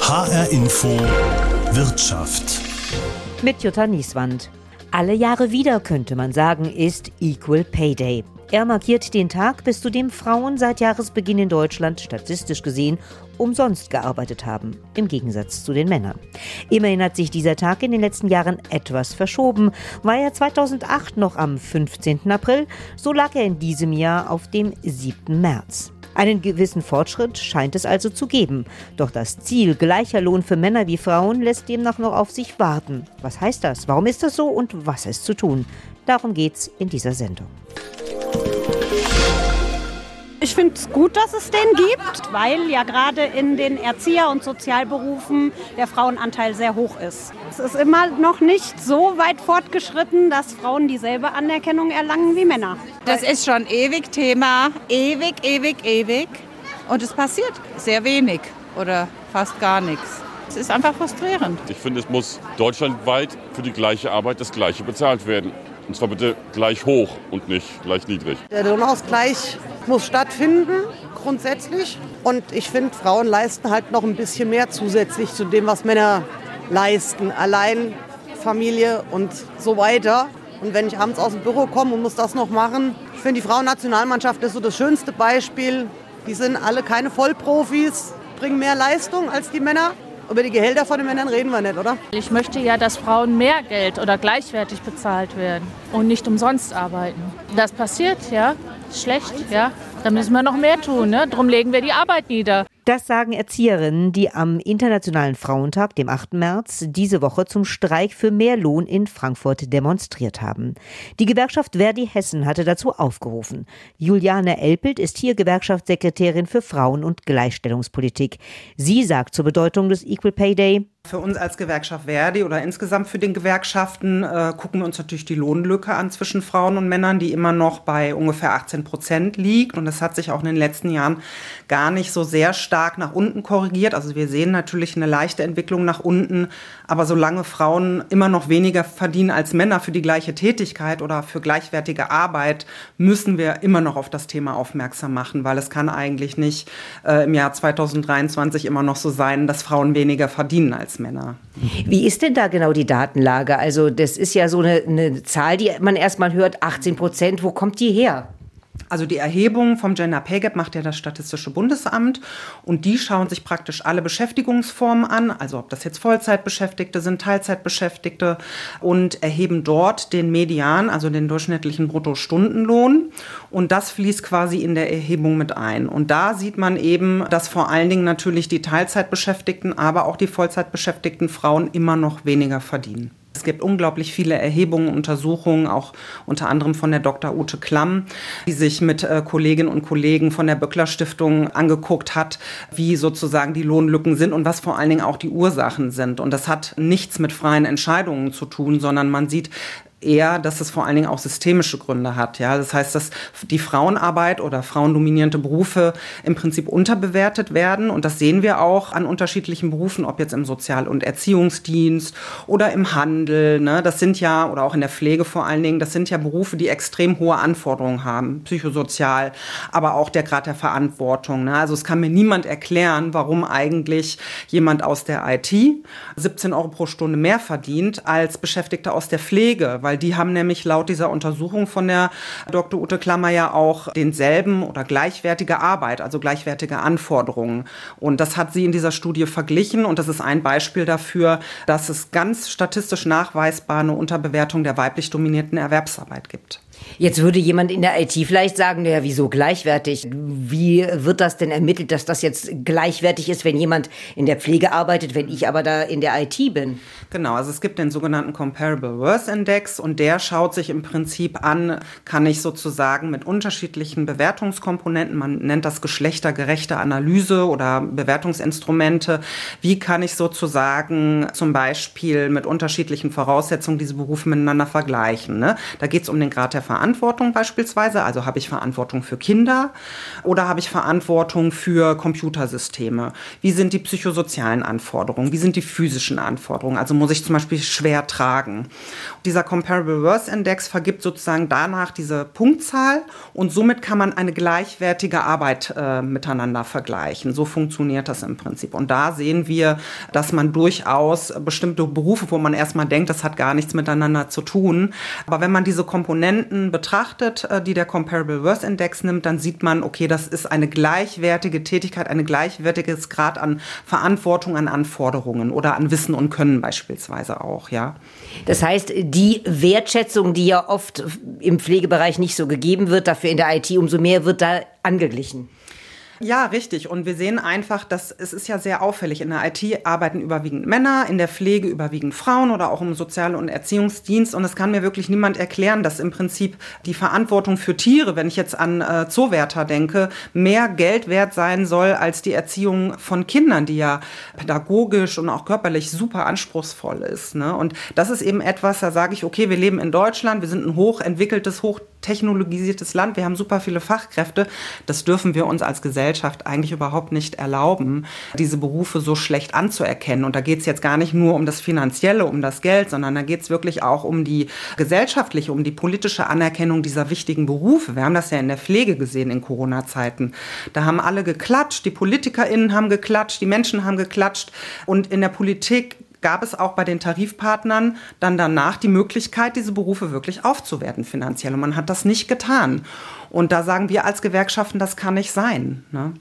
HR Info Wirtschaft. Mit Jutta Nieswand. Alle Jahre wieder, könnte man sagen, ist Equal Pay Day. Er markiert den Tag, bis zu dem Frauen seit Jahresbeginn in Deutschland statistisch gesehen umsonst gearbeitet haben, im Gegensatz zu den Männern. Immerhin hat sich dieser Tag in den letzten Jahren etwas verschoben. War er 2008 noch am 15. April, so lag er in diesem Jahr auf dem 7. März. Einen gewissen Fortschritt scheint es also zu geben. Doch das Ziel gleicher Lohn für Männer wie Frauen lässt demnach noch auf sich warten. Was heißt das? Warum ist das so und was ist zu tun? Darum geht's in dieser Sendung. Ich finde es gut, dass es den gibt, weil ja gerade in den Erzieher- und Sozialberufen der Frauenanteil sehr hoch ist. Es ist immer noch nicht so weit fortgeschritten, dass Frauen dieselbe Anerkennung erlangen wie Männer. Das ist schon ewig Thema, ewig, ewig, ewig. Und es passiert sehr wenig oder fast gar nichts. Es ist einfach frustrierend. Ich finde, es muss deutschlandweit für die gleiche Arbeit das Gleiche bezahlt werden. Und zwar bitte gleich hoch und nicht gleich niedrig. Der Lohnausgleich muss stattfinden, grundsätzlich. Und ich finde, Frauen leisten halt noch ein bisschen mehr zusätzlich zu dem, was Männer leisten. Allein Familie und so weiter. Und wenn ich abends aus dem Büro komme und muss das noch machen, ich finde, die Frauennationalmannschaft ist so das schönste Beispiel. Die sind alle keine Vollprofis, bringen mehr Leistung als die Männer. Über die Gehälter von den Männern reden wir nicht, oder? Ich möchte ja, dass Frauen mehr Geld oder gleichwertig bezahlt werden und nicht umsonst arbeiten. Das passiert, ja, schlecht, ja. Da müssen wir noch mehr tun, ne? Drum legen wir die Arbeit nieder. Das sagen Erzieherinnen, die am Internationalen Frauentag, dem 8. März, diese Woche zum Streik für mehr Lohn in Frankfurt demonstriert haben. Die Gewerkschaft Verdi Hessen hatte dazu aufgerufen. Juliane Elpelt ist hier Gewerkschaftssekretärin für Frauen- und Gleichstellungspolitik. Sie sagt zur Bedeutung des Equal Pay Day, für uns als Gewerkschaft Verdi oder insgesamt für den Gewerkschaften äh, gucken wir uns natürlich die Lohnlücke an zwischen Frauen und Männern, die immer noch bei ungefähr 18 Prozent liegt. Und das hat sich auch in den letzten Jahren gar nicht so sehr stark nach unten korrigiert. Also wir sehen natürlich eine leichte Entwicklung nach unten. Aber solange Frauen immer noch weniger verdienen als Männer für die gleiche Tätigkeit oder für gleichwertige Arbeit, müssen wir immer noch auf das Thema aufmerksam machen, weil es kann eigentlich nicht äh, im Jahr 2023 immer noch so sein, dass Frauen weniger verdienen als Männer. Wie ist denn da genau die Datenlage? Also das ist ja so eine, eine Zahl, die man erstmal hört, 18 Prozent. Wo kommt die her? Also die Erhebung vom Gender Pay Gap macht ja das Statistische Bundesamt und die schauen sich praktisch alle Beschäftigungsformen an, also ob das jetzt Vollzeitbeschäftigte sind, Teilzeitbeschäftigte und erheben dort den Median, also den durchschnittlichen Bruttostundenlohn und das fließt quasi in der Erhebung mit ein. Und da sieht man eben, dass vor allen Dingen natürlich die Teilzeitbeschäftigten, aber auch die Vollzeitbeschäftigten Frauen immer noch weniger verdienen. Es gibt unglaublich viele Erhebungen, Untersuchungen, auch unter anderem von der Dr. Ute Klamm, die sich mit äh, Kolleginnen und Kollegen von der Böckler Stiftung angeguckt hat, wie sozusagen die Lohnlücken sind und was vor allen Dingen auch die Ursachen sind. Und das hat nichts mit freien Entscheidungen zu tun, sondern man sieht, eher, dass es vor allen Dingen auch systemische Gründe hat. Ja, das heißt, dass die Frauenarbeit oder frauendominierte Berufe im Prinzip unterbewertet werden und das sehen wir auch an unterschiedlichen Berufen, ob jetzt im Sozial- und Erziehungsdienst oder im Handel. Ne? Das sind ja oder auch in der Pflege vor allen Dingen. Das sind ja Berufe, die extrem hohe Anforderungen haben, psychosozial, aber auch der Grad der Verantwortung. Ne? Also es kann mir niemand erklären, warum eigentlich jemand aus der IT 17 Euro pro Stunde mehr verdient als Beschäftigter aus der Pflege, weil weil die haben nämlich laut dieser Untersuchung von der Dr. Ute Klammer ja auch denselben oder gleichwertige Arbeit, also gleichwertige Anforderungen. Und das hat sie in dieser Studie verglichen und das ist ein Beispiel dafür, dass es ganz statistisch nachweisbar eine Unterbewertung der weiblich dominierten Erwerbsarbeit gibt. Jetzt würde jemand in der IT vielleicht sagen, ja, wieso gleichwertig? Wie wird das denn ermittelt, dass das jetzt gleichwertig ist, wenn jemand in der Pflege arbeitet, wenn ich aber da in der IT bin? Genau, also es gibt den sogenannten Comparable Worth Index und der schaut sich im Prinzip an, kann ich sozusagen mit unterschiedlichen Bewertungskomponenten, man nennt das geschlechtergerechte Analyse oder Bewertungsinstrumente, wie kann ich sozusagen zum Beispiel mit unterschiedlichen Voraussetzungen diese Berufe miteinander vergleichen. Ne? Da geht es um den Grad der Verantwortung beispielsweise? Also habe ich Verantwortung für Kinder oder habe ich Verantwortung für Computersysteme? Wie sind die psychosozialen Anforderungen? Wie sind die physischen Anforderungen? Also muss ich zum Beispiel schwer tragen? Dieser Comparable Worth Index vergibt sozusagen danach diese Punktzahl und somit kann man eine gleichwertige Arbeit äh, miteinander vergleichen. So funktioniert das im Prinzip. Und da sehen wir, dass man durchaus bestimmte Berufe, wo man erstmal denkt, das hat gar nichts miteinander zu tun. Aber wenn man diese Komponenten betrachtet, äh, die der Comparable Worth Index nimmt, dann sieht man, okay, das ist eine gleichwertige Tätigkeit, ein gleichwertiges Grad an Verantwortung, an Anforderungen oder an Wissen und Können beispielsweise auch, ja. Das heißt, die Wertschätzung, die ja oft im Pflegebereich nicht so gegeben wird, dafür in der IT umso mehr wird da angeglichen. Ja, richtig. Und wir sehen einfach, dass es ist ja sehr auffällig. In der IT arbeiten überwiegend Männer, in der Pflege überwiegend Frauen oder auch im Sozial- und Erziehungsdienst. Und es kann mir wirklich niemand erklären, dass im Prinzip die Verantwortung für Tiere, wenn ich jetzt an äh, Zoowärter denke, mehr Geld wert sein soll als die Erziehung von Kindern, die ja pädagogisch und auch körperlich super anspruchsvoll ist. Ne? Und das ist eben etwas, da sage ich, okay, wir leben in Deutschland, wir sind ein hochentwickeltes, hochtechnologisiertes Land, wir haben super viele Fachkräfte. Das dürfen wir uns als Gesellschaft Gesellschaft eigentlich überhaupt nicht erlauben, diese Berufe so schlecht anzuerkennen. Und da geht es jetzt gar nicht nur um das Finanzielle, um das Geld, sondern da geht es wirklich auch um die gesellschaftliche, um die politische Anerkennung dieser wichtigen Berufe. Wir haben das ja in der Pflege gesehen in Corona-Zeiten. Da haben alle geklatscht, die PolitikerInnen haben geklatscht, die Menschen haben geklatscht. Und in der Politik gab es auch bei den Tarifpartnern dann danach die Möglichkeit, diese Berufe wirklich aufzuwerten finanziell. Und man hat das nicht getan. Und da sagen wir als Gewerkschaften, das kann nicht sein. Ne?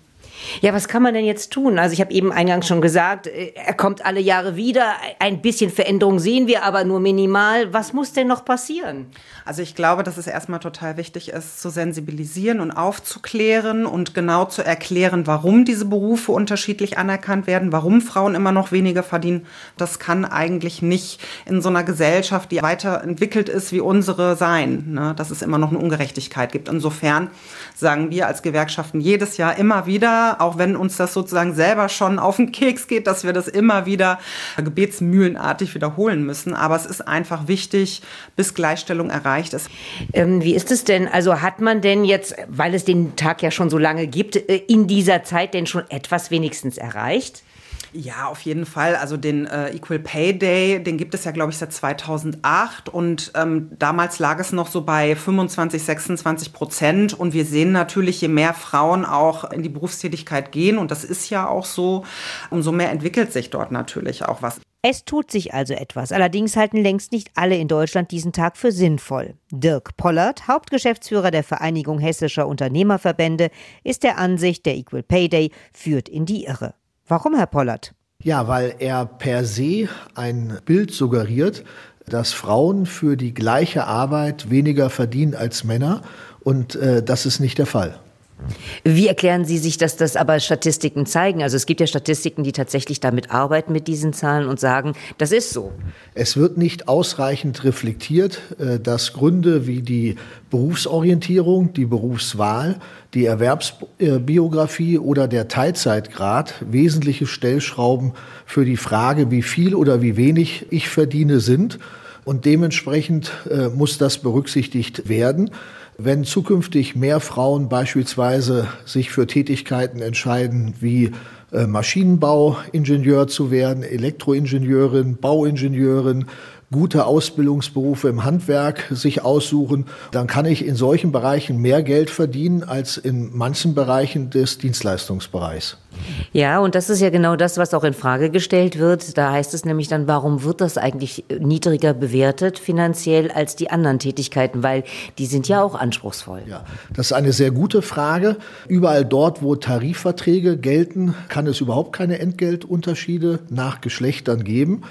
Ja, was kann man denn jetzt tun? Also ich habe eben eingangs schon gesagt, äh, er kommt alle Jahre wieder. Ein bisschen Veränderung sehen wir, aber nur minimal. Was muss denn noch passieren? Also ich glaube, dass es erstmal total wichtig ist, zu sensibilisieren und aufzuklären und genau zu erklären, warum diese Berufe unterschiedlich anerkannt werden, warum Frauen immer noch weniger verdienen. Das kann eigentlich nicht in so einer Gesellschaft, die weiterentwickelt ist wie unsere, sein, ne? dass es immer noch eine Ungerechtigkeit gibt. Insofern sagen wir als Gewerkschaften jedes Jahr immer wieder, auch wenn uns das sozusagen selber schon auf den Keks geht, dass wir das immer wieder gebetsmühlenartig wiederholen müssen. Aber es ist einfach wichtig, bis Gleichstellung erreicht ist. Ähm, wie ist es denn? Also hat man denn jetzt, weil es den Tag ja schon so lange gibt, äh, in dieser Zeit denn schon etwas wenigstens erreicht? Ja, auf jeden Fall. Also den äh, Equal Pay Day, den gibt es ja, glaube ich, seit 2008 und ähm, damals lag es noch so bei 25, 26 Prozent und wir sehen natürlich, je mehr Frauen auch in die Berufstätigkeit gehen und das ist ja auch so, umso mehr entwickelt sich dort natürlich auch was. Es tut sich also etwas. Allerdings halten längst nicht alle in Deutschland diesen Tag für sinnvoll. Dirk Pollert, Hauptgeschäftsführer der Vereinigung Hessischer Unternehmerverbände, ist der Ansicht, der Equal Pay Day führt in die Irre. Warum, Herr Pollert? Ja, weil er per se ein Bild suggeriert, dass Frauen für die gleiche Arbeit weniger verdienen als Männer. Und äh, das ist nicht der Fall. Wie erklären Sie sich, dass das aber Statistiken zeigen? Also es gibt ja Statistiken, die tatsächlich damit arbeiten mit diesen Zahlen und sagen, das ist so. Es wird nicht ausreichend reflektiert, äh, dass Gründe wie die Berufsorientierung, die Berufswahl, die Erwerbsbiografie oder der Teilzeitgrad wesentliche Stellschrauben für die Frage, wie viel oder wie wenig ich verdiene, sind. Und dementsprechend äh, muss das berücksichtigt werden. Wenn zukünftig mehr Frauen beispielsweise sich für Tätigkeiten entscheiden wie äh, Maschinenbauingenieur zu werden, Elektroingenieurin, Bauingenieurin, gute Ausbildungsberufe im Handwerk sich aussuchen, dann kann ich in solchen Bereichen mehr Geld verdienen als in manchen Bereichen des Dienstleistungsbereichs. Ja, und das ist ja genau das, was auch in Frage gestellt wird. Da heißt es nämlich dann, warum wird das eigentlich niedriger bewertet finanziell als die anderen Tätigkeiten? Weil die sind ja auch anspruchsvoll. Ja, das ist eine sehr gute Frage. Überall dort, wo Tarifverträge gelten, kann es überhaupt keine Entgeltunterschiede nach Geschlechtern geben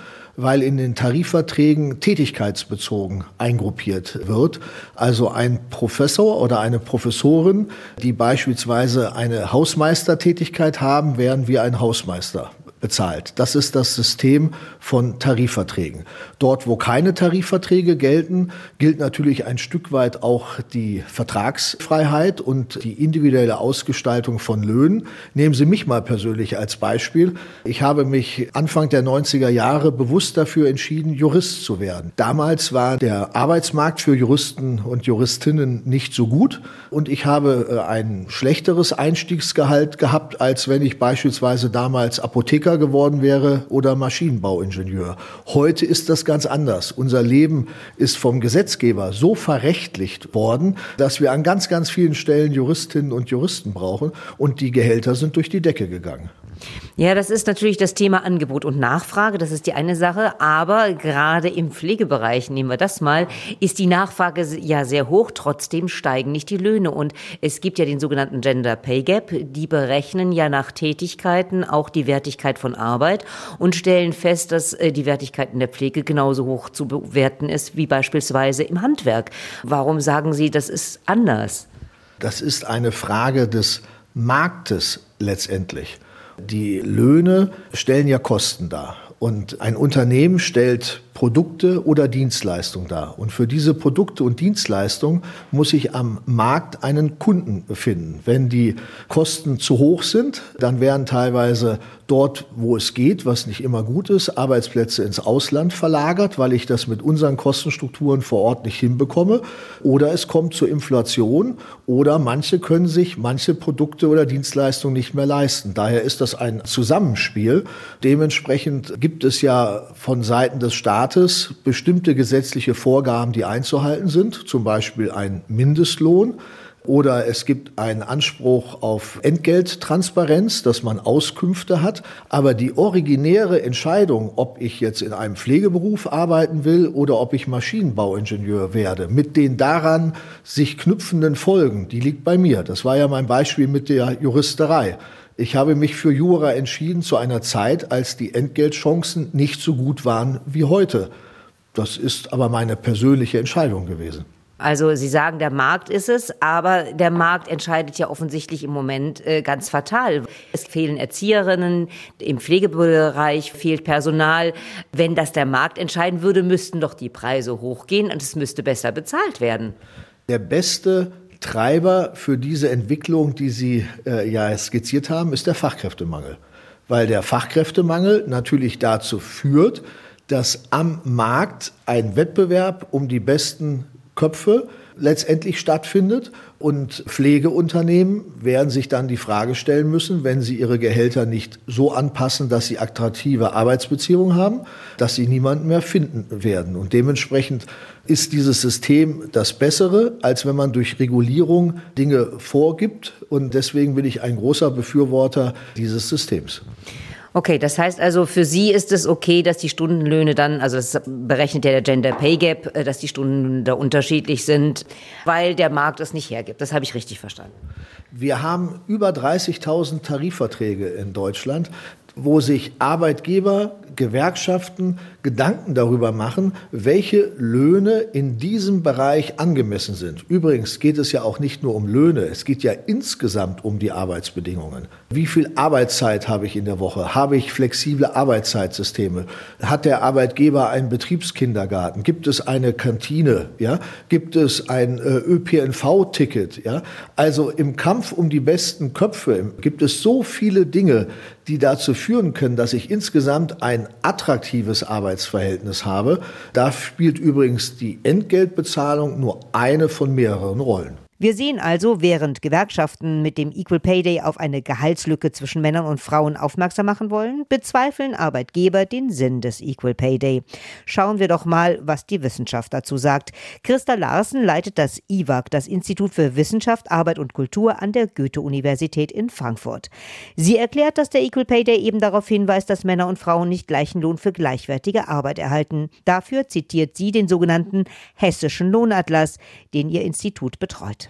weil in den Tarifverträgen tätigkeitsbezogen eingruppiert wird. Also ein Professor oder eine Professorin, die beispielsweise eine Hausmeistertätigkeit haben, wären wie ein Hausmeister bezahlt. Das ist das System von Tarifverträgen. Dort, wo keine Tarifverträge gelten, gilt natürlich ein Stück weit auch die Vertragsfreiheit und die individuelle Ausgestaltung von Löhnen. Nehmen Sie mich mal persönlich als Beispiel. Ich habe mich Anfang der 90er Jahre bewusst dafür entschieden, Jurist zu werden. Damals war der Arbeitsmarkt für Juristen und Juristinnen nicht so gut und ich habe äh, ein schlechteres Einstiegsgehalt gehabt, als wenn ich beispielsweise damals Apotheker Chemiker geworden wäre oder Maschinenbauingenieur. Heute ist das ganz anders. Unser Leben ist vom Gesetzgeber so verrechtlicht worden, dass wir an ganz, ganz vielen Stellen Juristinnen und Juristen brauchen und die Gehälter sind durch die Decke gegangen. Ja, das ist natürlich das Thema Angebot und Nachfrage. Das ist die eine Sache. Aber gerade im Pflegebereich, nehmen wir das mal, ist die Nachfrage ja sehr hoch. Trotzdem steigen nicht die Löhne. Und es gibt ja den sogenannten Gender Pay Gap. Die berechnen ja nach Tätigkeiten auch die Wertigkeit von Arbeit und stellen fest, dass äh, die Wertigkeit in der Pflege genauso hoch zu bewerten ist wie beispielsweise im Handwerk. Warum sagen Sie, das ist anders? Das ist eine Frage des Marktes letztendlich. Die Löhne stellen ja Kosten dar. Und ein Unternehmen stellt Produkte oder Dienstleistungen dar. Und für diese Produkte und Dienstleistungen muss ich am Markt einen Kunden finden. Wenn die Kosten zu hoch sind, dann werden teilweise dort, wo es geht, was nicht immer gut ist, Arbeitsplätze ins Ausland verlagert, weil ich das mit unseren Kostenstrukturen vor Ort nicht hinbekomme. Oder es kommt zur Inflation oder manche können sich manche Produkte oder Dienstleistungen nicht mehr leisten. Daher ist das ein Zusammenspiel. Dementsprechend gibt es ja von Seiten des Staates bestimmte gesetzliche Vorgaben, die einzuhalten sind, zum Beispiel ein Mindestlohn. Oder es gibt einen Anspruch auf Entgelttransparenz, dass man Auskünfte hat. Aber die originäre Entscheidung, ob ich jetzt in einem Pflegeberuf arbeiten will oder ob ich Maschinenbauingenieur werde, mit den daran sich knüpfenden Folgen, die liegt bei mir. Das war ja mein Beispiel mit der Juristerei. Ich habe mich für Jura entschieden zu einer Zeit, als die Entgeltchancen nicht so gut waren wie heute. Das ist aber meine persönliche Entscheidung gewesen. Also Sie sagen, der Markt ist es, aber der Markt entscheidet ja offensichtlich im Moment äh, ganz fatal. Es fehlen Erzieherinnen, im Pflegebereich fehlt Personal. Wenn das der Markt entscheiden würde, müssten doch die Preise hochgehen und es müsste besser bezahlt werden. Der beste Treiber für diese Entwicklung, die Sie äh, ja skizziert haben, ist der Fachkräftemangel. Weil der Fachkräftemangel natürlich dazu führt, dass am Markt ein Wettbewerb um die besten Köpfe letztendlich stattfindet. Und Pflegeunternehmen werden sich dann die Frage stellen müssen, wenn sie ihre Gehälter nicht so anpassen, dass sie attraktive Arbeitsbeziehungen haben, dass sie niemanden mehr finden werden. Und dementsprechend ist dieses System das Bessere, als wenn man durch Regulierung Dinge vorgibt. Und deswegen bin ich ein großer Befürworter dieses Systems. Okay, das heißt also, für Sie ist es okay, dass die Stundenlöhne dann, also das berechnet ja der Gender Pay Gap, äh, dass die Stunden da unterschiedlich sind, weil der Markt es nicht hergibt. Das habe ich richtig verstanden. Wir haben über 30.000 Tarifverträge in Deutschland, wo sich Arbeitgeber, Gewerkschaften Gedanken darüber machen, welche Löhne in diesem Bereich angemessen sind. Übrigens geht es ja auch nicht nur um Löhne, es geht ja insgesamt um die Arbeitsbedingungen. Wie viel Arbeitszeit habe ich in der Woche? Habe ich flexible Arbeitszeitsysteme? Hat der Arbeitgeber einen Betriebskindergarten? Gibt es eine Kantine? Ja? Gibt es ein äh, ÖPNV-Ticket? Ja? Also im Kampf um die besten Köpfe gibt es so viele Dinge, die dazu führen können, dass ich insgesamt ein attraktives Arbeitsverhältnis habe. Da spielt übrigens die Entgeltbezahlung nur eine von mehreren Rollen. Wir sehen also, während Gewerkschaften mit dem Equal Pay Day auf eine Gehaltslücke zwischen Männern und Frauen aufmerksam machen wollen, bezweifeln Arbeitgeber den Sinn des Equal Pay Day. Schauen wir doch mal, was die Wissenschaft dazu sagt. Christa Larsen leitet das IWAG, das Institut für Wissenschaft, Arbeit und Kultur an der Goethe-Universität in Frankfurt. Sie erklärt, dass der Equal Pay Day eben darauf hinweist, dass Männer und Frauen nicht gleichen Lohn für gleichwertige Arbeit erhalten. Dafür zitiert sie den sogenannten Hessischen Lohnatlas, den ihr Institut betreut.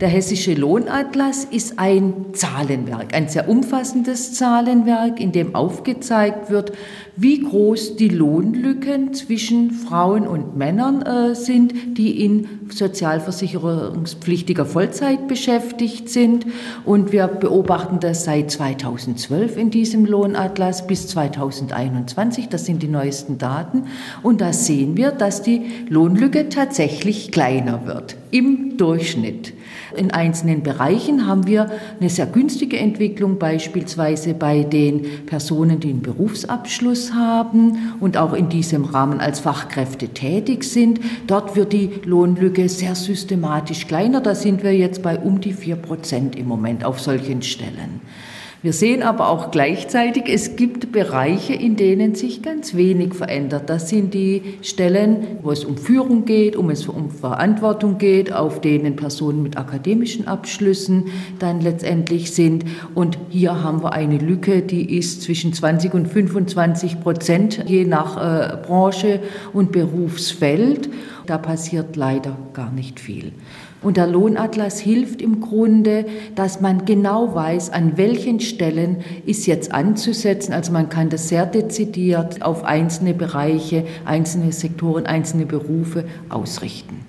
Der hessische Lohnatlas ist ein Zahlenwerk, ein sehr umfassendes Zahlenwerk, in dem aufgezeigt wird, wie groß die Lohnlücken zwischen Frauen und Männern äh, sind, die in sozialversicherungspflichtiger Vollzeit beschäftigt sind. Und wir beobachten das seit 2012 in diesem Lohnatlas bis 2021. Das sind die neuesten Daten. Und da sehen wir, dass die Lohnlücke tatsächlich kleiner wird im Durchschnitt. In einzelnen Bereichen haben wir eine sehr günstige Entwicklung, beispielsweise bei den Personen, die einen Berufsabschluss haben und auch in diesem Rahmen als Fachkräfte tätig sind. Dort wird die Lohnlücke sehr systematisch kleiner. Da sind wir jetzt bei um die vier Prozent im Moment auf solchen Stellen. Wir sehen aber auch gleichzeitig, es gibt Bereiche, in denen sich ganz wenig verändert. Das sind die Stellen, wo es um Führung geht, um es um Verantwortung geht, auf denen Personen mit akademischen Abschlüssen dann letztendlich sind. Und hier haben wir eine Lücke, die ist zwischen 20 und 25 Prozent, je nach äh, Branche und Berufsfeld. Da passiert leider gar nicht viel. Und der Lohnatlas hilft im Grunde, dass man genau weiß, an welchen Stellen ist jetzt anzusetzen. Also man kann das sehr dezidiert auf einzelne Bereiche, einzelne Sektoren, einzelne Berufe ausrichten.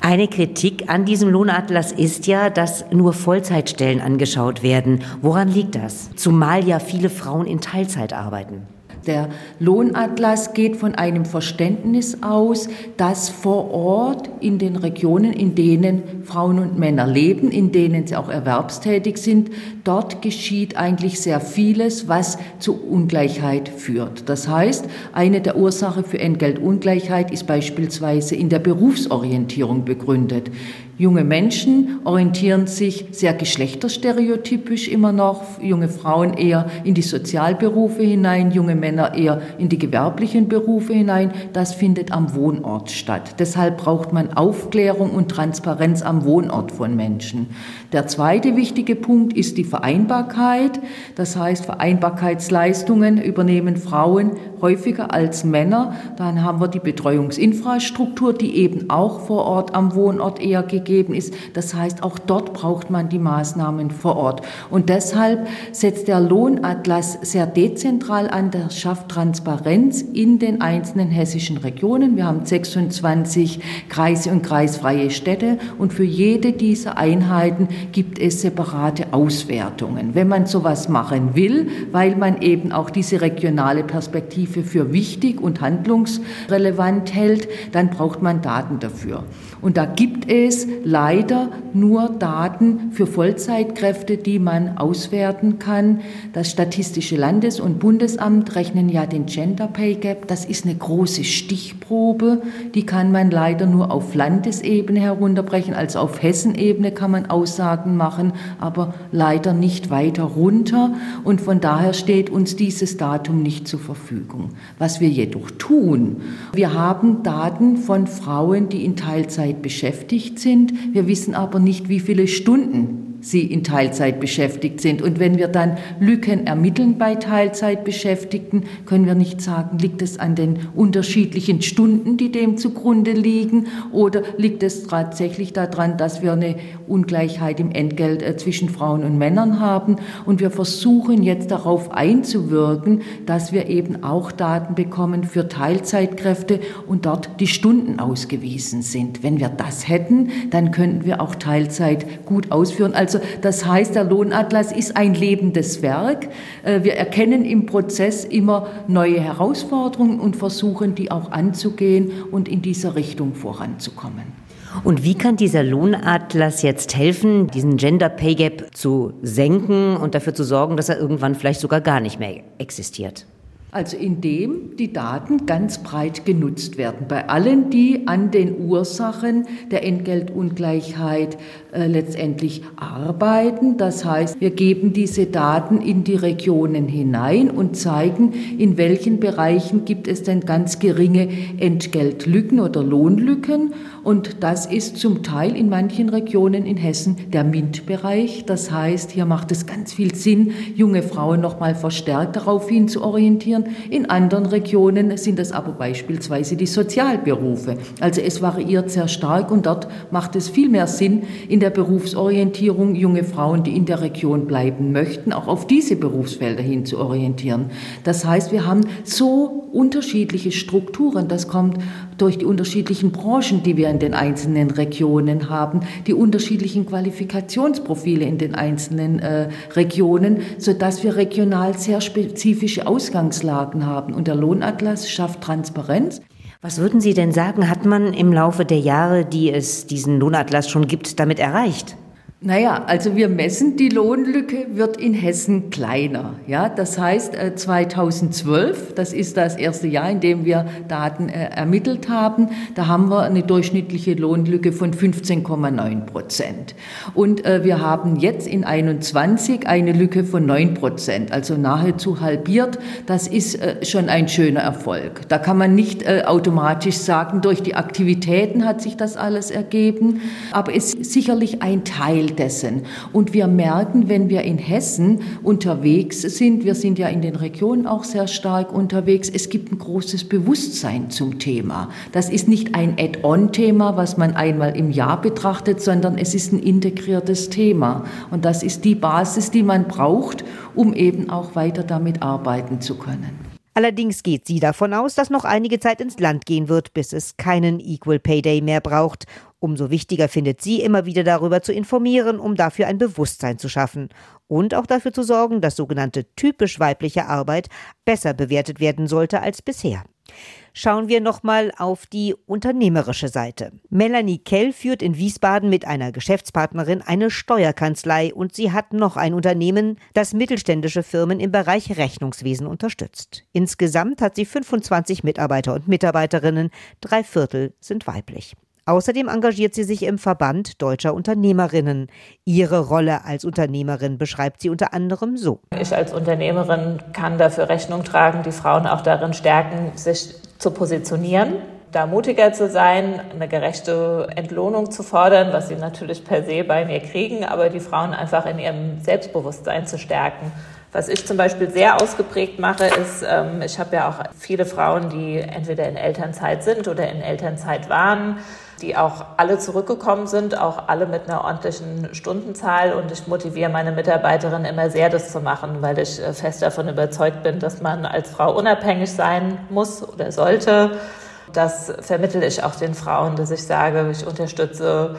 Eine Kritik an diesem Lohnatlas ist ja, dass nur Vollzeitstellen angeschaut werden. Woran liegt das? Zumal ja viele Frauen in Teilzeit arbeiten. Der Lohnatlas geht von einem Verständnis aus, dass vor Ort in den Regionen, in denen Frauen und Männer leben, in denen sie auch erwerbstätig sind, dort geschieht eigentlich sehr vieles, was zu Ungleichheit führt. Das heißt, eine der Ursachen für Entgeltungleichheit ist beispielsweise in der Berufsorientierung begründet. Junge Menschen orientieren sich sehr geschlechterstereotypisch immer noch, junge Frauen eher in die Sozialberufe hinein, junge Männer eher in die gewerblichen Berufe hinein. Das findet am Wohnort statt. Deshalb braucht man Aufklärung und Transparenz am Wohnort von Menschen. Der zweite wichtige Punkt ist die Vereinbarkeit. Das heißt, Vereinbarkeitsleistungen übernehmen Frauen häufiger als Männer. Dann haben wir die Betreuungsinfrastruktur, die eben auch vor Ort am Wohnort eher gegeben ist. Das heißt, auch dort braucht man die Maßnahmen vor Ort. Und deshalb setzt der Lohnatlas sehr dezentral an, der schafft Transparenz in den einzelnen hessischen Regionen. Wir haben 26 Kreise und kreisfreie Städte und für jede dieser Einheiten gibt es separate Auswertungen. Wenn man sowas machen will, weil man eben auch diese regionale Perspektive für wichtig und handlungsrelevant hält, dann braucht man Daten dafür. Und da gibt es leider nur Daten für Vollzeitkräfte, die man auswerten kann. Das Statistische Landes- und Bundesamt rechnen ja den Gender Pay Gap. Das ist eine große Stichprobe. Die kann man leider nur auf Landesebene herunterbrechen. Also auf Hessenebene kann man Aussagen machen, aber leider nicht weiter runter. Und von daher steht uns dieses Datum nicht zur Verfügung. Was wir jedoch tun, wir haben Daten von Frauen, die in Teilzeit Teilzeit beschäftigt sind. Wir wissen aber nicht, wie viele Stunden sie in Teilzeit beschäftigt sind. Und wenn wir dann Lücken ermitteln bei Teilzeitbeschäftigten, können wir nicht sagen, liegt es an den unterschiedlichen Stunden, die dem zugrunde liegen, oder liegt es tatsächlich daran, dass wir eine Ungleichheit im Entgelt äh, zwischen Frauen und Männern haben. Und wir versuchen jetzt darauf einzuwirken, dass wir eben auch Daten bekommen für Teilzeitkräfte und dort die Stunden ausgewiesen sind. Wenn wir das hätten, dann könnten wir auch Teilzeit gut ausführen. Also also das heißt, der Lohnatlas ist ein lebendes Werk. Äh, wir erkennen im Prozess immer neue Herausforderungen und versuchen, die auch anzugehen und in dieser Richtung voranzukommen. Und wie kann dieser Lohnatlas jetzt helfen, diesen Gender Pay Gap zu senken und dafür zu sorgen, dass er irgendwann vielleicht sogar gar nicht mehr existiert? Also indem die Daten ganz breit genutzt werden. Bei allen, die an den Ursachen der Entgeltungleichheit äh, letztendlich arbeiten. Das heißt, wir geben diese Daten in die Regionen hinein und zeigen, in welchen Bereichen gibt es denn ganz geringe Entgeltlücken oder Lohnlücken. Und das ist zum Teil in manchen Regionen in Hessen der MINT-Bereich. Das heißt, hier macht es ganz viel Sinn, junge Frauen noch mal verstärkt darauf hin zu orientieren. In anderen Regionen sind es aber beispielsweise die Sozialberufe. Also es variiert sehr stark und dort macht es viel mehr Sinn, in der Berufsorientierung junge Frauen, die in der Region bleiben möchten, auch auf diese Berufsfelder hin zu orientieren. Das heißt, wir haben so unterschiedliche Strukturen. Das kommt durch die unterschiedlichen Branchen, die wir in den einzelnen Regionen haben, die unterschiedlichen Qualifikationsprofile in den einzelnen äh, Regionen, sodass wir regional sehr spezifische Ausgangslagen haben. Und der Lohnatlas schafft Transparenz. Was würden Sie denn sagen, hat man im Laufe der Jahre, die es diesen Lohnatlas schon gibt, damit erreicht? Naja, also wir messen, die Lohnlücke wird in Hessen kleiner. Ja, das heißt, 2012, äh, das ist das erste Jahr, in dem wir Daten äh, ermittelt haben, da haben wir eine durchschnittliche Lohnlücke von 15,9 Prozent. Und äh, wir haben jetzt in 21 eine Lücke von 9 Prozent, also nahezu halbiert. Das ist schon ein schöner Erfolg. Da kann man nicht automatisch sagen, durch die Aktivitäten hat sich das alles ergeben, aber es ist sicherlich ein Teil dessen. Und wir merken, wenn wir in Hessen unterwegs sind, wir sind ja in den Regionen auch sehr stark unterwegs, es gibt ein großes Bewusstsein zum Thema. Das ist nicht ein Add-on-Thema, was man einmal im Jahr betrachtet, sondern es ist ein integriertes Thema. Und das ist die Basis, die man braucht, um eben auch weiter damit arbeiten zu können. Allerdings geht sie davon aus, dass noch einige Zeit ins Land gehen wird, bis es keinen Equal Pay Day mehr braucht. Umso wichtiger findet sie, immer wieder darüber zu informieren, um dafür ein Bewusstsein zu schaffen und auch dafür zu sorgen, dass sogenannte typisch weibliche Arbeit besser bewertet werden sollte als bisher. Schauen wir nochmal auf die unternehmerische Seite. Melanie Kell führt in Wiesbaden mit einer Geschäftspartnerin eine Steuerkanzlei und sie hat noch ein Unternehmen, das mittelständische Firmen im Bereich Rechnungswesen unterstützt. Insgesamt hat sie 25 Mitarbeiter und Mitarbeiterinnen, drei Viertel sind weiblich. Außerdem engagiert sie sich im Verband deutscher Unternehmerinnen. Ihre Rolle als Unternehmerin beschreibt sie unter anderem so. Ich als Unternehmerin kann dafür Rechnung tragen, die Frauen auch darin stärken, sich zu positionieren, da mutiger zu sein, eine gerechte Entlohnung zu fordern, was sie natürlich per se bei mir kriegen, aber die Frauen einfach in ihrem Selbstbewusstsein zu stärken. Was ich zum Beispiel sehr ausgeprägt mache, ist, ähm, ich habe ja auch viele Frauen, die entweder in Elternzeit sind oder in Elternzeit waren die auch alle zurückgekommen sind, auch alle mit einer ordentlichen Stundenzahl. Und ich motiviere meine Mitarbeiterinnen immer sehr, das zu machen, weil ich äh, fest davon überzeugt bin, dass man als Frau unabhängig sein muss oder sollte. Das vermittle ich auch den Frauen, dass ich sage, ich unterstütze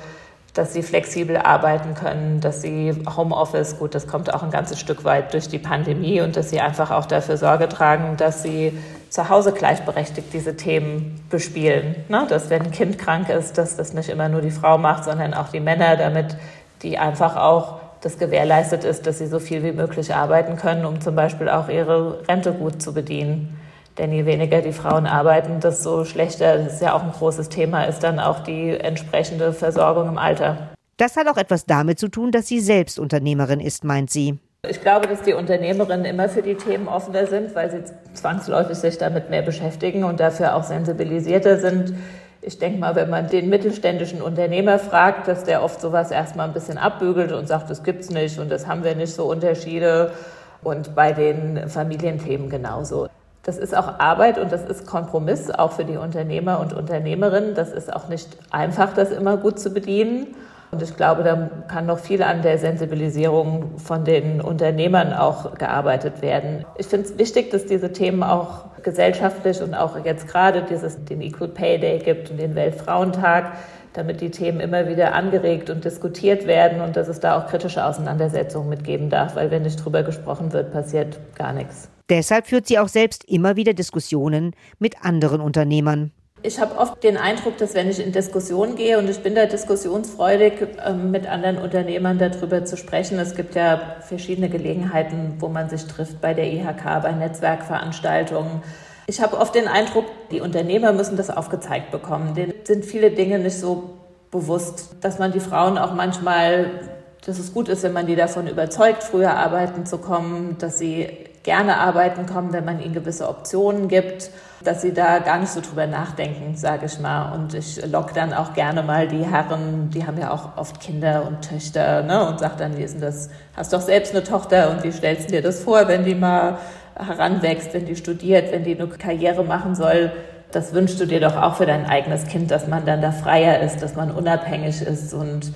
dass sie flexibel arbeiten können, dass sie Homeoffice, gut, das kommt auch ein ganzes Stück weit durch die Pandemie und dass sie einfach auch dafür Sorge tragen, dass sie zu Hause gleichberechtigt diese Themen bespielen. Ne? Dass wenn ein Kind krank ist, dass das nicht immer nur die Frau macht, sondern auch die Männer, damit die einfach auch das gewährleistet ist, dass sie so viel wie möglich arbeiten können, um zum Beispiel auch ihre Rente gut zu bedienen. Denn je weniger die Frauen arbeiten, desto schlechter, das ist ja auch ein großes Thema, ist dann auch die entsprechende Versorgung im Alter. Das hat auch etwas damit zu tun, dass sie selbst Unternehmerin ist, meint sie. Ich glaube, dass die Unternehmerinnen immer für die Themen offener sind, weil sie zwangsläufig sich damit mehr beschäftigen und dafür auch sensibilisierter sind. Ich denke mal, wenn man den mittelständischen Unternehmer fragt, dass der oft sowas erstmal ein bisschen abbügelt und sagt, das gibt's nicht und das haben wir nicht so Unterschiede. Und bei den Familienthemen genauso. Das ist auch Arbeit und das ist Kompromiss, auch für die Unternehmer und Unternehmerinnen. Das ist auch nicht einfach, das immer gut zu bedienen. Und ich glaube, da kann noch viel an der Sensibilisierung von den Unternehmern auch gearbeitet werden. Ich finde es wichtig, dass diese Themen auch gesellschaftlich und auch jetzt gerade dieses, den Equal Pay Day gibt und den Weltfrauentag, damit die Themen immer wieder angeregt und diskutiert werden und dass es da auch kritische Auseinandersetzungen mitgeben darf, weil wenn nicht drüber gesprochen wird, passiert gar nichts. Deshalb führt sie auch selbst immer wieder Diskussionen mit anderen Unternehmern. Ich habe oft den Eindruck, dass wenn ich in Diskussionen gehe und ich bin da diskussionsfreudig, ähm, mit anderen Unternehmern darüber zu sprechen. Es gibt ja verschiedene Gelegenheiten, wo man sich trifft bei der IHK, bei Netzwerkveranstaltungen. Ich habe oft den Eindruck, die Unternehmer müssen das aufgezeigt bekommen. Denen sind viele Dinge nicht so bewusst, dass man die Frauen auch manchmal, dass es gut ist, wenn man die davon überzeugt, früher arbeiten zu kommen, dass sie gerne arbeiten kommen, wenn man ihnen gewisse Optionen gibt, dass sie da gar nicht so drüber nachdenken, sage ich mal. Und ich lock dann auch gerne mal die Herren, die haben ja auch oft Kinder und Töchter, ne, und sag dann, wie ist denn das, hast doch selbst eine Tochter und wie stellst du dir das vor, wenn die mal heranwächst, wenn die studiert, wenn die eine Karriere machen soll, das wünschst du dir doch auch für dein eigenes Kind, dass man dann da freier ist, dass man unabhängig ist und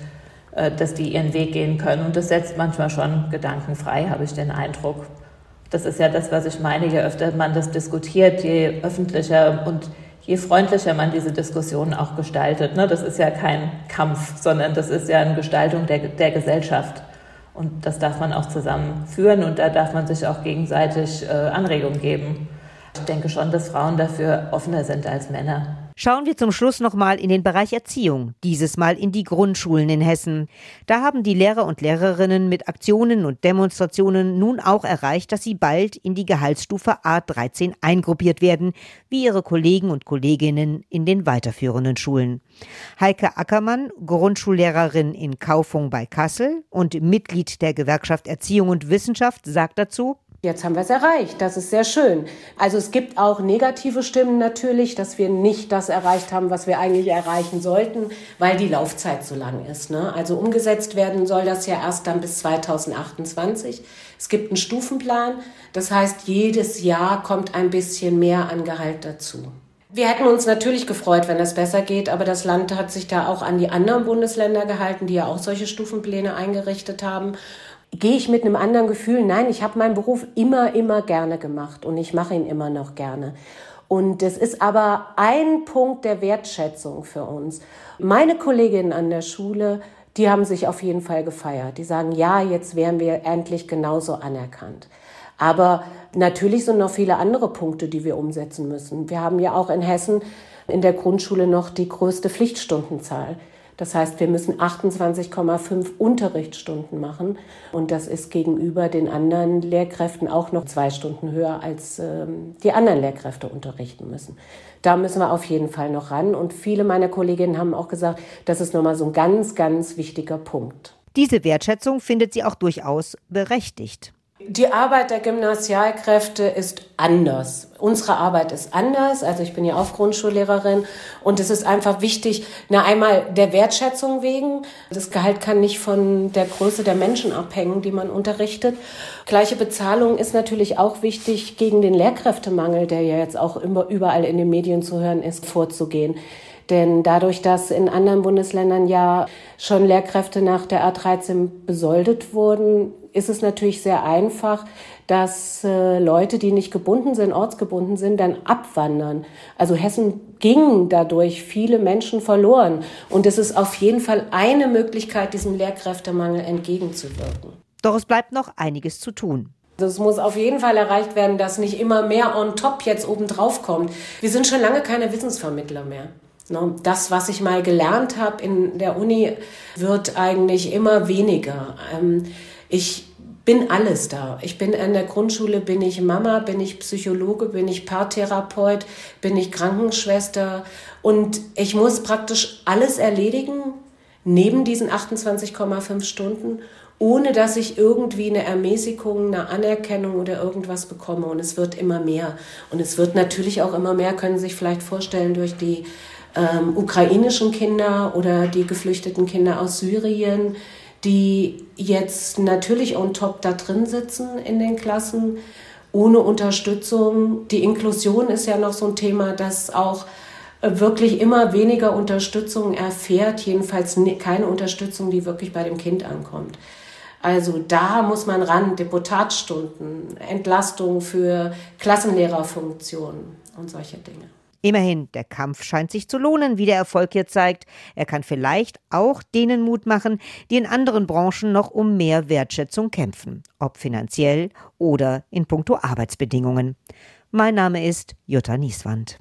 äh, dass die ihren Weg gehen können. Und das setzt manchmal schon Gedanken frei, habe ich den Eindruck. Das ist ja das, was ich meine. Je öfter man das diskutiert, je öffentlicher und je freundlicher man diese Diskussion auch gestaltet. Ne? Das ist ja kein Kampf, sondern das ist ja eine Gestaltung der, der Gesellschaft. Und das darf man auch zusammen führen und da darf man sich auch gegenseitig äh, Anregungen geben. Ich denke schon, dass Frauen dafür offener sind als Männer. Schauen wir zum Schluss nochmal in den Bereich Erziehung, dieses Mal in die Grundschulen in Hessen. Da haben die Lehrer und Lehrerinnen mit Aktionen und Demonstrationen nun auch erreicht, dass sie bald in die Gehaltsstufe A13 eingruppiert werden, wie ihre Kollegen und Kolleginnen in den weiterführenden Schulen. Heike Ackermann, Grundschullehrerin in Kaufung bei Kassel und Mitglied der Gewerkschaft Erziehung und Wissenschaft, sagt dazu, Jetzt haben wir es erreicht. Das ist sehr schön. Also es gibt auch negative Stimmen natürlich, dass wir nicht das erreicht haben, was wir eigentlich erreichen sollten, weil die Laufzeit so lang ist. Ne? Also umgesetzt werden soll das ja erst dann bis 2028. Es gibt einen Stufenplan. Das heißt, jedes Jahr kommt ein bisschen mehr an Gehalt dazu. Wir hätten uns natürlich gefreut, wenn das besser geht, aber das Land hat sich da auch an die anderen Bundesländer gehalten, die ja auch solche Stufenpläne eingerichtet haben gehe ich mit einem anderen Gefühl. Nein, ich habe meinen Beruf immer, immer gerne gemacht und ich mache ihn immer noch gerne. Und es ist aber ein Punkt der Wertschätzung für uns. Meine Kolleginnen an der Schule, die haben sich auf jeden Fall gefeiert. Die sagen, ja, jetzt wären wir endlich genauso anerkannt. Aber natürlich sind noch viele andere Punkte, die wir umsetzen müssen. Wir haben ja auch in Hessen in der Grundschule noch die größte Pflichtstundenzahl. Das heißt, wir müssen 28,5 Unterrichtsstunden machen und das ist gegenüber den anderen Lehrkräften auch noch zwei Stunden höher, als ähm, die anderen Lehrkräfte unterrichten müssen. Da müssen wir auf jeden Fall noch ran und viele meiner Kolleginnen haben auch gesagt, das ist nochmal so ein ganz, ganz wichtiger Punkt. Diese Wertschätzung findet sie auch durchaus berechtigt. Die Arbeit der Gymnasialkräfte ist anders. Unsere Arbeit ist anders. Also ich bin ja auch Grundschullehrerin und es ist einfach wichtig, na einmal der Wertschätzung wegen. Das Gehalt kann nicht von der Größe der Menschen abhängen, die man unterrichtet. Gleiche Bezahlung ist natürlich auch wichtig, gegen den Lehrkräftemangel, der ja jetzt auch immer überall in den Medien zu hören ist, vorzugehen. Denn dadurch, dass in anderen Bundesländern ja schon Lehrkräfte nach der A13 besoldet wurden, ist es natürlich sehr einfach, dass äh, Leute, die nicht gebunden sind, ortsgebunden sind, dann abwandern. Also Hessen ging dadurch viele Menschen verloren. Und es ist auf jeden Fall eine Möglichkeit, diesem Lehrkräftemangel entgegenzuwirken. Doch es bleibt noch einiges zu tun. Also es muss auf jeden Fall erreicht werden, dass nicht immer mehr on top jetzt obendrauf kommt. Wir sind schon lange keine Wissensvermittler mehr. Ne? Das, was ich mal gelernt habe in der Uni, wird eigentlich immer weniger. Ich bin alles da. Ich bin an der Grundschule, bin ich Mama, bin ich Psychologe, bin ich Paartherapeut, bin ich Krankenschwester und ich muss praktisch alles erledigen neben diesen 28,5 Stunden, ohne dass ich irgendwie eine Ermäßigung, eine Anerkennung oder irgendwas bekomme. Und es wird immer mehr. Und es wird natürlich auch immer mehr, können Sie sich vielleicht vorstellen, durch die ähm, ukrainischen Kinder oder die geflüchteten Kinder aus Syrien, die jetzt natürlich on top da drin sitzen in den Klassen, ohne Unterstützung. Die Inklusion ist ja noch so ein Thema, das auch äh, wirklich immer weniger Unterstützung erfährt, jedenfalls keine Unterstützung, die wirklich bei dem Kind ankommt. Also da muss man ran, Deputatstunden, Entlastung für Klassenlehrerfunktionen und solche Dinge. Immerhin, der Kampf scheint sich zu lohnen, wie der Erfolg hier zeigt. Er kann vielleicht auch denen Mut machen, die in anderen Branchen noch um mehr Wertschätzung kämpfen, ob finanziell oder in puncto Arbeitsbedingungen. Mein Name ist Jutta Nieswand.